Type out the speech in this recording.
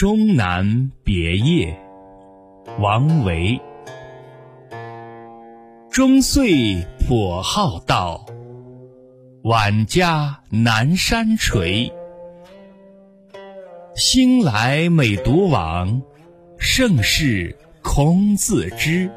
终南别业，王维。终岁颇好道，晚家南山陲。兴来每独往，胜事空自知。